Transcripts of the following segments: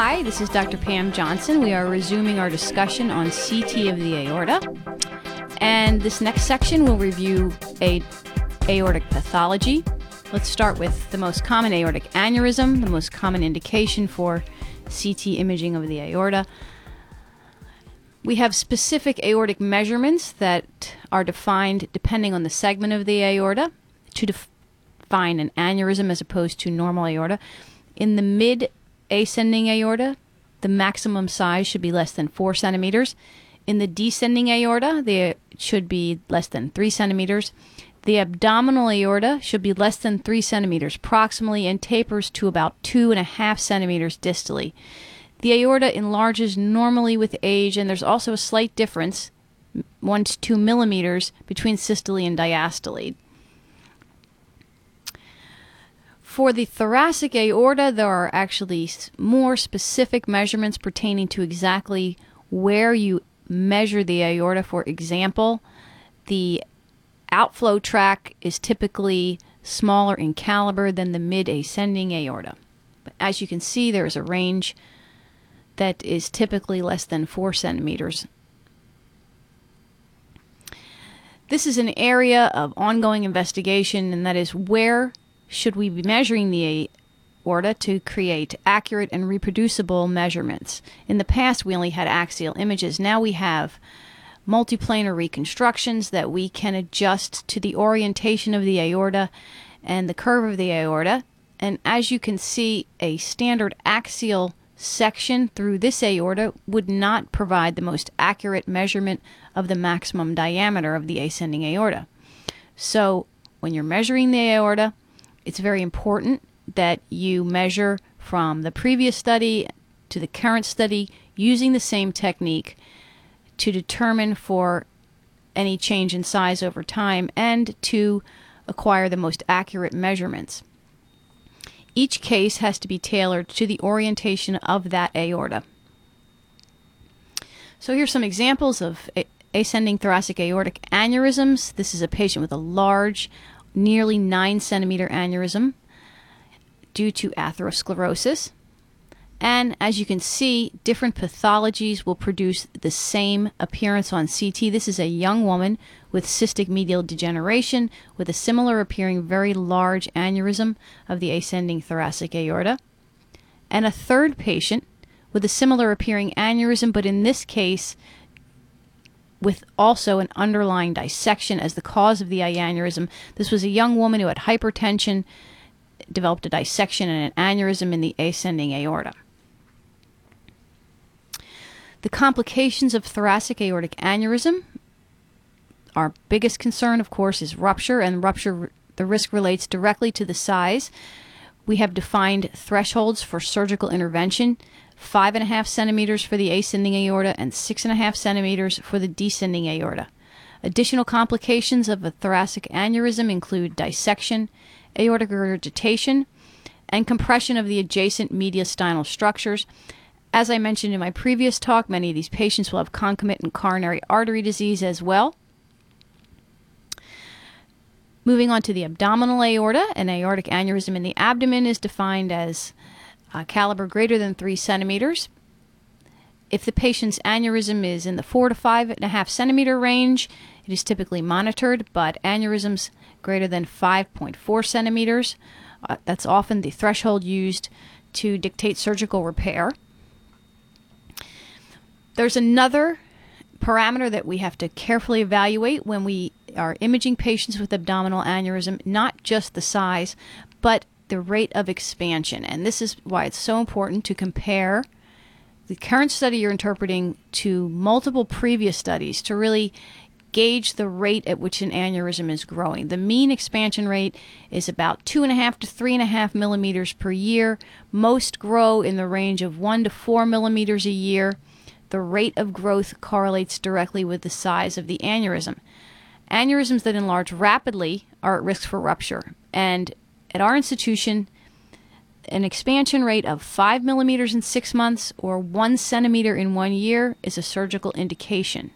Hi, this is Dr. Pam Johnson. We are resuming our discussion on CT of the aorta. And this next section will review a aortic pathology. Let's start with the most common aortic aneurysm, the most common indication for CT imaging of the aorta. We have specific aortic measurements that are defined depending on the segment of the aorta to define an aneurysm as opposed to normal aorta. In the mid ascending aorta, the maximum size should be less than 4 centimeters. In the descending aorta, they should be less than 3 centimeters. The abdominal aorta should be less than 3 centimeters proximally and tapers to about 2.5 centimeters distally. The aorta enlarges normally with age, and there's also a slight difference, 1 to 2 millimeters, between systole and diastole. For the thoracic aorta, there are actually more specific measurements pertaining to exactly where you measure the aorta. For example, the outflow tract is typically smaller in caliber than the mid ascending aorta. But as you can see, there is a range that is typically less than 4 centimeters. This is an area of ongoing investigation, and that is where should we be measuring the aorta to create accurate and reproducible measurements? In the past, we only had axial images. Now we have multiplanar reconstructions that we can adjust to the orientation of the aorta and the curve of the aorta. And as you can see, a standard axial section through this aorta would not provide the most accurate measurement of the maximum diameter of the ascending aorta. So, when you're measuring the aorta, it's very important that you measure from the previous study to the current study using the same technique to determine for any change in size over time and to acquire the most accurate measurements. Each case has to be tailored to the orientation of that aorta. So here's some examples of ascending thoracic aortic aneurysms. This is a patient with a large nearly 9 centimeter aneurysm due to atherosclerosis. And as you can see, different pathologies will produce the same appearance on CT. This is a young woman with cystic medial degeneration with a similar appearing very large aneurysm of the ascending thoracic aorta. And a third patient with a similar appearing aneurysm, but in this case, with also an underlying dissection as the cause of the aneurysm. This was a young woman who had hypertension, developed a dissection and an aneurysm in the ascending aorta. The complications of thoracic aortic aneurysm, our biggest concern, of course, is rupture, and rupture, the risk relates directly to the size. We have defined thresholds for surgical intervention five and a half centimeters for the ascending aorta, and six and a half centimeters for the descending aorta. Additional complications of a thoracic aneurysm include dissection, aortic regurgitation, and compression of the adjacent mediastinal structures. As I mentioned in my previous talk, many of these patients will have concomitant coronary artery disease as well. Moving on to the abdominal aorta, an aortic aneurysm in the abdomen is defined as uh, caliber greater than three centimeters. If the patient's aneurysm is in the four to five and a half centimeter range, it is typically monitored, but aneurysms greater than 5.4 centimeters, uh, that's often the threshold used to dictate surgical repair. There's another parameter that we have to carefully evaluate when we are imaging patients with abdominal aneurysm, not just the size, but the rate of expansion. And this is why it's so important to compare the current study you're interpreting to multiple previous studies to really gauge the rate at which an aneurysm is growing. The mean expansion rate is about two and a half to three and a half millimeters per year. Most grow in the range of one to four millimeters a year. The rate of growth correlates directly with the size of the aneurysm. Aneurysms that enlarge rapidly are at risk for rupture, and at our institution, an expansion rate of 5 millimeters in six months or 1 centimeter in one year is a surgical indication.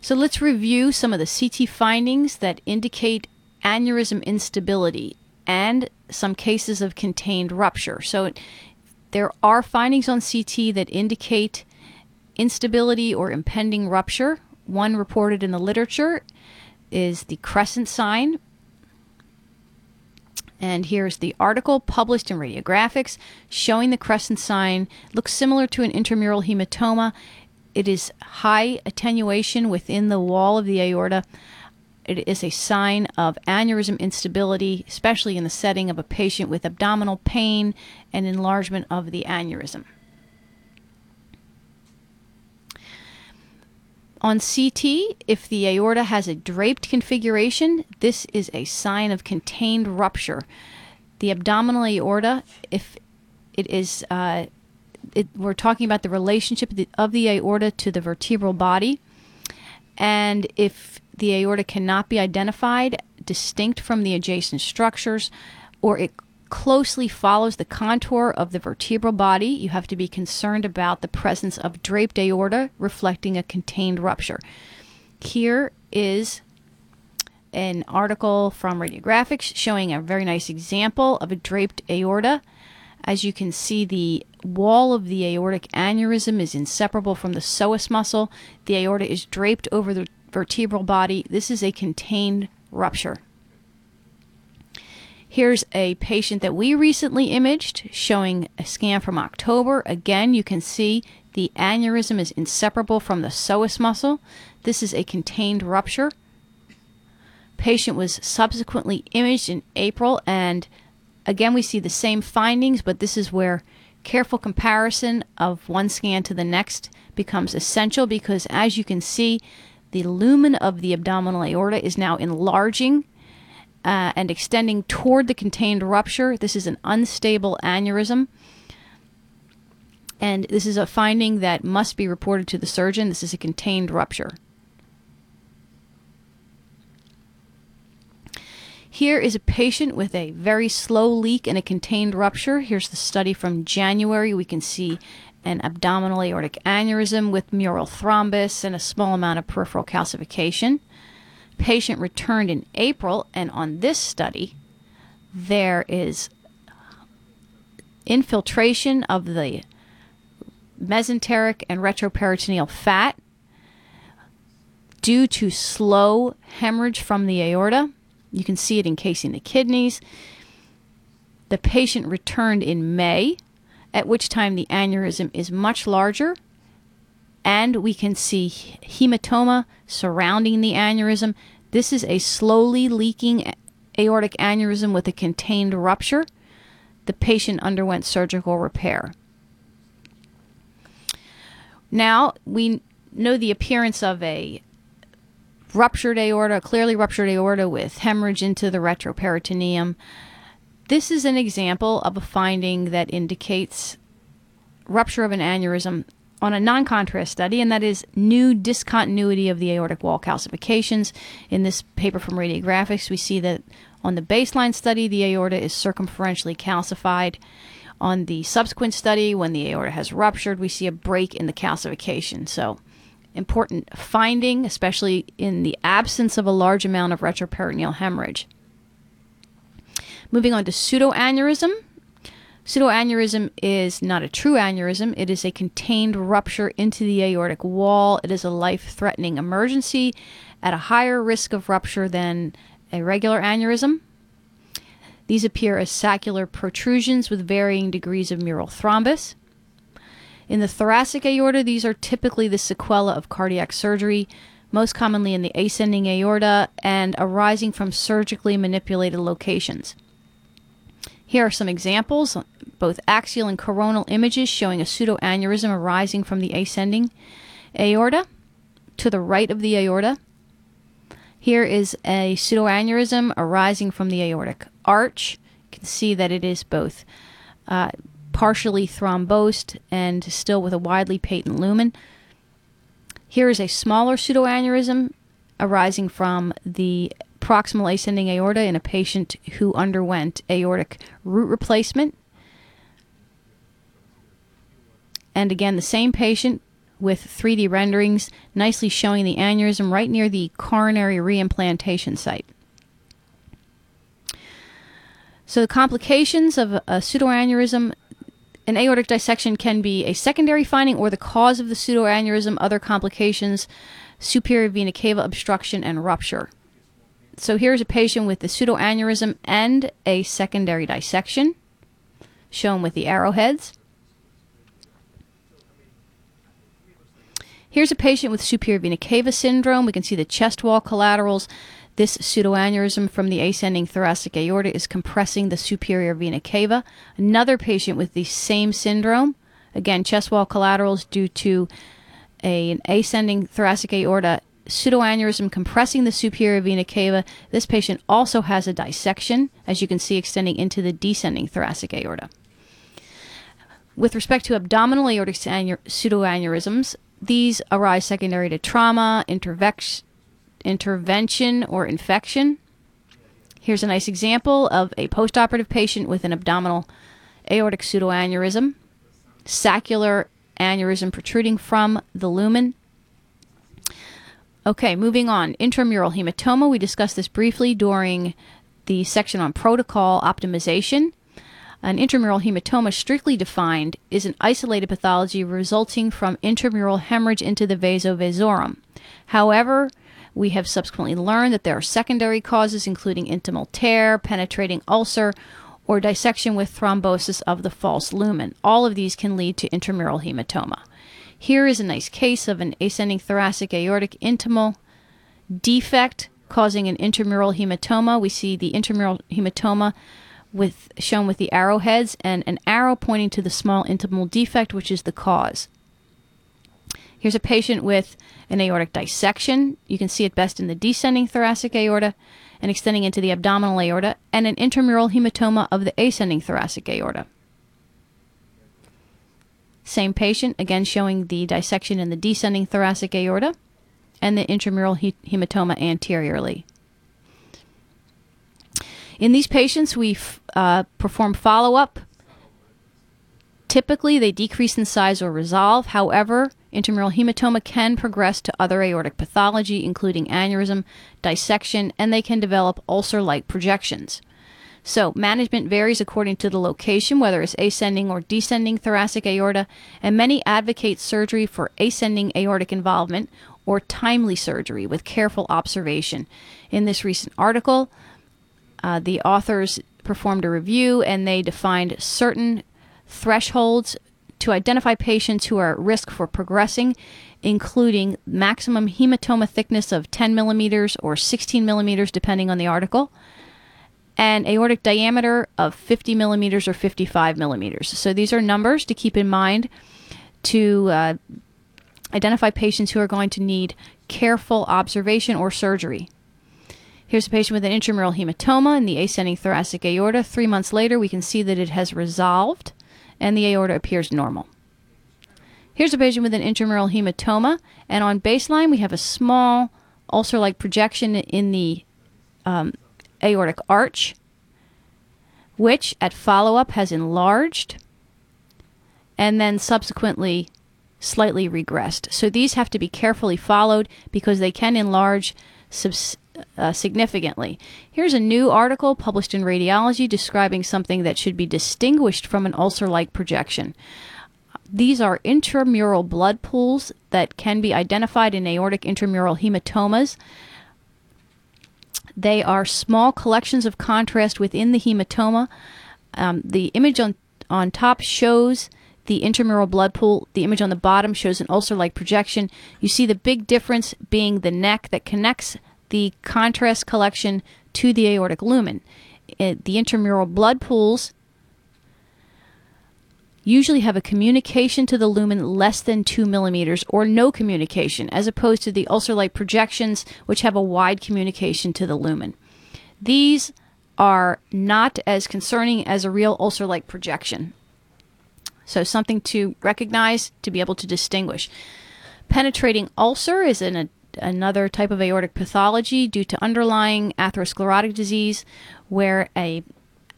So let's review some of the CT findings that indicate aneurysm instability. and some cases of contained rupture. So there are findings on CT that indicate instability or impending rupture. One reported in the literature is the crescent sign. And here's the article published in Radiographics showing the crescent sign looks similar to an intramural hematoma. It is high attenuation within the wall of the aorta. It is a sign of aneurysm instability, especially in the setting of a patient with abdominal pain and enlargement of the aneurysm. On CT, if the aorta has a draped configuration, this is a sign of contained rupture. The abdominal aorta, if it is, uh, it, we're talking about the relationship of the, of the aorta to the vertebral body. And if the aorta cannot be identified distinct from the adjacent structures, or it closely follows the contour of the vertebral body, you have to be concerned about the presence of draped aorta reflecting a contained rupture. Here is an article from Radiographics showing a very nice example of a draped aorta. As you can see, the wall of the aortic aneurysm is inseparable from the psoas muscle. The aorta is draped over the vertebral body. This is a contained rupture. Here's a patient that we recently imaged showing a scan from October. Again, you can see the aneurysm is inseparable from the psoas muscle. This is a contained rupture. Patient was subsequently imaged in April, and again, we see the same findings, but this is where careful comparison of one scan to the next becomes essential because, as you can see, the lumen of the abdominal aorta is now enlarging uh, and extending toward the contained rupture. This is an unstable aneurysm. And this is a finding that must be reported to the surgeon. This is a contained rupture. Here is a patient with a very slow leak and a contained rupture. Here's the study from January. We can see an abdominal aortic aneurysm with mural thrombus and a small amount of peripheral calcification patient returned in April, and on this study, there is infiltration of the mesenteric and retroperitoneal fat due to slow hemorrhage from the aorta. You can see it encasing the kidneys. The patient returned in May, at which time the aneurysm is much larger, and we can see hematoma surrounding the aneurysm this is a slowly leaking aortic aneurysm with a contained rupture. The patient underwent surgical repair. Now we know the appearance of a ruptured aorta, clearly ruptured aorta with hemorrhage into the retroperitoneum. This is an example of a finding that indicates rupture of an aneurysm on a non contrast study, and that is new discontinuity of the aortic wall calcifications. In this paper from Radiographics, we see that on the baseline study, the aorta is circumferentially calcified. On the subsequent study, when the aorta has ruptured, we see a break in the calcification. So, important finding, especially in the absence of a large amount of retroperitoneal hemorrhage. Moving on to pseudoaneurysm, Pseudoaneurysm is not a true aneurysm. It is a contained rupture into the aortic wall. It is a life threatening emergency at a higher risk of rupture than a regular aneurysm. These appear as saccular protrusions with varying degrees of mural thrombus. In the thoracic aorta, these are typically the sequela of cardiac surgery, most commonly in the ascending aorta and arising from surgically manipulated locations. Here are some examples, both axial and coronal images showing a pseudoaneurysm arising from the ascending aorta to the right of the aorta. Here is a pseudoaneurysm arising from the aortic arch. You can see that it is both uh, partially thrombosed and still with a widely patent lumen. Here is a smaller pseudoaneurysm arising from the proximal ascending aorta in a patient who underwent aortic root replacement. And again, the same patient with 3D renderings, nicely showing the aneurysm right near the coronary reimplantation site. So the complications of a, a pseudoaneurysm, an aortic dissection can be a secondary finding or the cause of the pseudoaneurysm. Other complications, superior vena cava obstruction and rupture. So here's a patient with the pseudoaneurysm and a secondary dissection, shown with the arrowheads. Here's a patient with superior vena cava syndrome. We can see the chest wall collaterals. This pseudoaneurysm from the ascending thoracic aorta is compressing the superior vena cava. Another patient with the same syndrome, again, chest wall collaterals due to a, an ascending thoracic aorta pseudoaneurysm compressing the superior vena cava. This patient also has a dissection, as you can see, extending into the descending thoracic aorta. With respect to abdominal aortic pseudoaneurysms, these arise secondary to trauma, intervention, or infection. Here's a nice example of a postoperative patient with an abdominal aortic pseudoaneurysm, saccular aneurysm protruding from the lumen Okay, moving on. Intramural hematoma. We discussed this briefly during the section on protocol optimization. An intramural hematoma, strictly defined, is an isolated pathology resulting from intramural hemorrhage into the vasa vasorum. However, we have subsequently learned that there are secondary causes, including intimal tear, penetrating ulcer, or dissection with thrombosis of the false lumen. All of these can lead to intramural hematoma. Here is a nice case of an ascending thoracic aortic intimal defect causing an intramural hematoma. We see the intramural hematoma with shown with the arrowheads and an arrow pointing to the small intimal defect, which is the cause. Here's a patient with an aortic dissection. You can see it best in the descending thoracic aorta and extending into the abdominal aorta, and an intramural hematoma of the ascending thoracic aorta. Same patient, again showing the dissection in the descending thoracic aorta and the intramural he- hematoma anteriorly. In these patients, we f- uh, perform follow up. Typically, they decrease in size or resolve. However, intramural hematoma can progress to other aortic pathology, including aneurysm, dissection, and they can develop ulcer like projections. So, management varies according to the location, whether it's ascending or descending thoracic aorta, and many advocate surgery for ascending aortic involvement or timely surgery with careful observation. In this recent article, uh, the authors performed a review and they defined certain thresholds to identify patients who are at risk for progressing, including maximum hematoma thickness of 10 millimeters or 16 millimeters, depending on the article and aortic diameter of 50 millimeters or 55 millimeters. So these are numbers to keep in mind to uh, identify patients who are going to need careful observation or surgery. Here's a patient with an intramural hematoma in the ascending thoracic aorta. Three months later, we can see that it has resolved and the aorta appears normal. Here's a patient with an intramural hematoma, and on baseline, we have a small ulcer like projection in the um, aortic arch, which at follow up has enlarged and then subsequently slightly regressed. So these have to be carefully followed because they can enlarge subs- uh, significantly. Here's a new article published in Radiology describing something that should be distinguished from an ulcer like projection. These are intramural blood pools that can be identified in aortic intramural hematomas. They are small collections of contrast within the hematoma. Um, the image on, on top shows the intramural blood pool. The image on the bottom shows an ulcer like projection. You see the big difference being the neck that connects the contrast collection to the aortic lumen. It, the intramural blood pools usually have a communication to the lumen less than 2 millimeters or no communication, as opposed to the ulcer like projections, which have a wide communication to the lumen. These are not as concerning as a real ulcer like projection. So, something to recognize to be able to distinguish. Penetrating ulcer is an, a, another type of aortic pathology due to underlying atherosclerotic disease, where a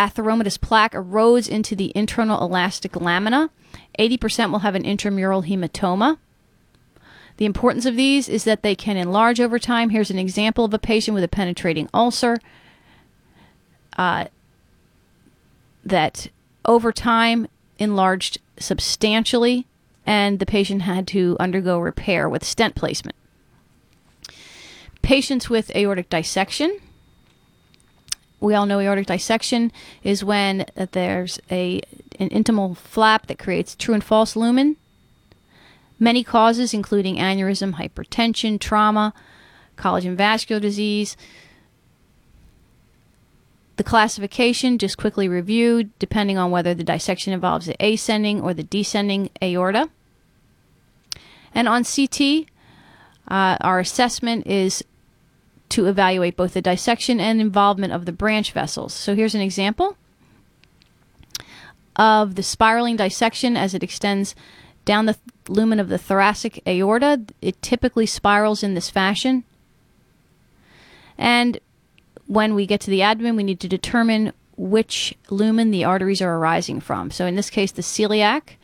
atheromatous plaque erodes into the internal elastic lamina. 80% will have an intramural hematoma. The importance of these is that they can enlarge over time. Here's an example of a patient with a penetrating ulcer. Uh, that over time enlarged substantially, and the patient had to undergo repair with stent placement. Patients with aortic dissection. We all know aortic dissection is when there's a an intimal flap that creates true and false lumen. Many causes, including aneurysm, hypertension, trauma, collagen vascular disease, the classification, just quickly reviewed, depending on whether the dissection involves the ascending or the descending aorta. And on CT, uh, our assessment is to evaluate both the dissection and involvement of the branch vessels. So here's an example of the spiraling dissection as it extends down the lumen of the thoracic aorta. It typically spirals in this fashion. And when we get to the abdomen, we need to determine which lumen the arteries are arising from. So in this case, the celiac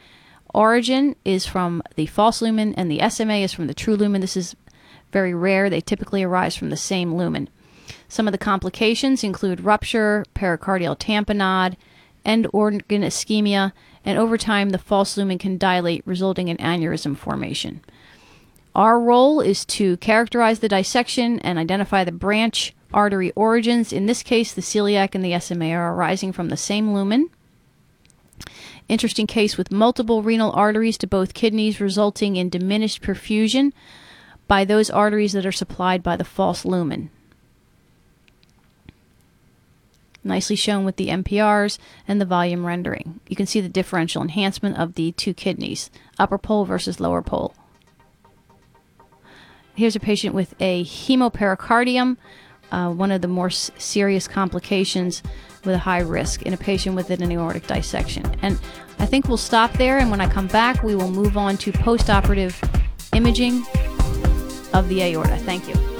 origin is from the false lumen and the SMA is from the true lumen. This is very rare. They typically arise from the same lumen. Some of the complications include rupture, pericardial tamponade, end organ ischemia, and over time the false lumen can dilate, resulting in aneurysm formation. Our role is to characterize the dissection and identify the branch artery origins. In this case, the celiac and the SMA are arising from the same lumen. Interesting case with multiple renal arteries to both kidneys, resulting in diminished perfusion by those arteries that are supplied by the false lumen. Nicely shown with the MPRs and the volume rendering. You can see the differential enhancement of the two kidneys, upper pole versus lower pole. Here's a patient with a hemopericardium uh, one of the more s- serious complications with a high risk in a patient with an aortic dissection. And I think we'll stop there, and when I come back, we will move on to post operative imaging of the aorta. Thank you.